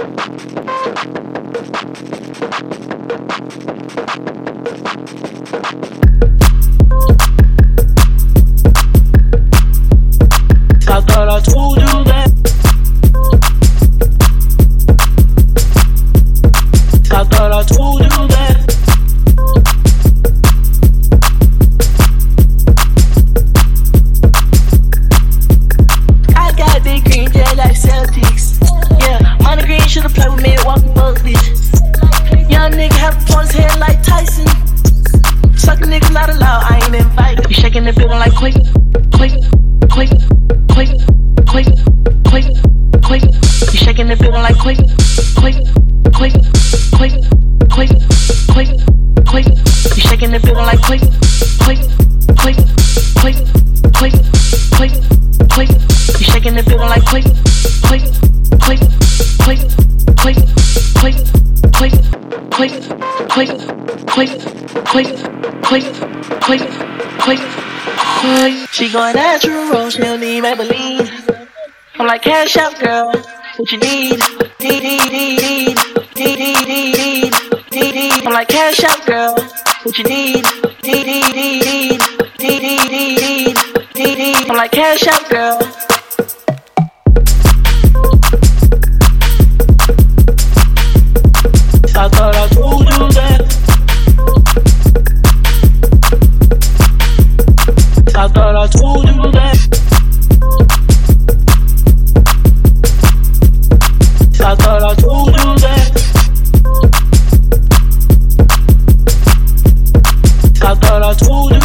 Thank you. Have a his head like Tyson. Suck a nigga not allowed, I ain't invited. You shaking the building like quick, quick, quick, quick, quick, quick, quick. You shaking the building like quick, quick, quick, quick, quick, quick, quick. You shaking the building like quick, quick, quick, quick, quick, quick, quick. You shaking the building like quick, quick, quick, quick, quick, quick, quick, quick, quick, quick. She going natural, she don't need Maybelline. I'm like cash out, girl. What you need? Need, need, need, need, need, need, need, need. I'm like cash out, girl. What you need? Need, need, need, need, need, need, need, need, need. I'm like cash out, girl. I thought I told you that. I thought I that. I thought I told you.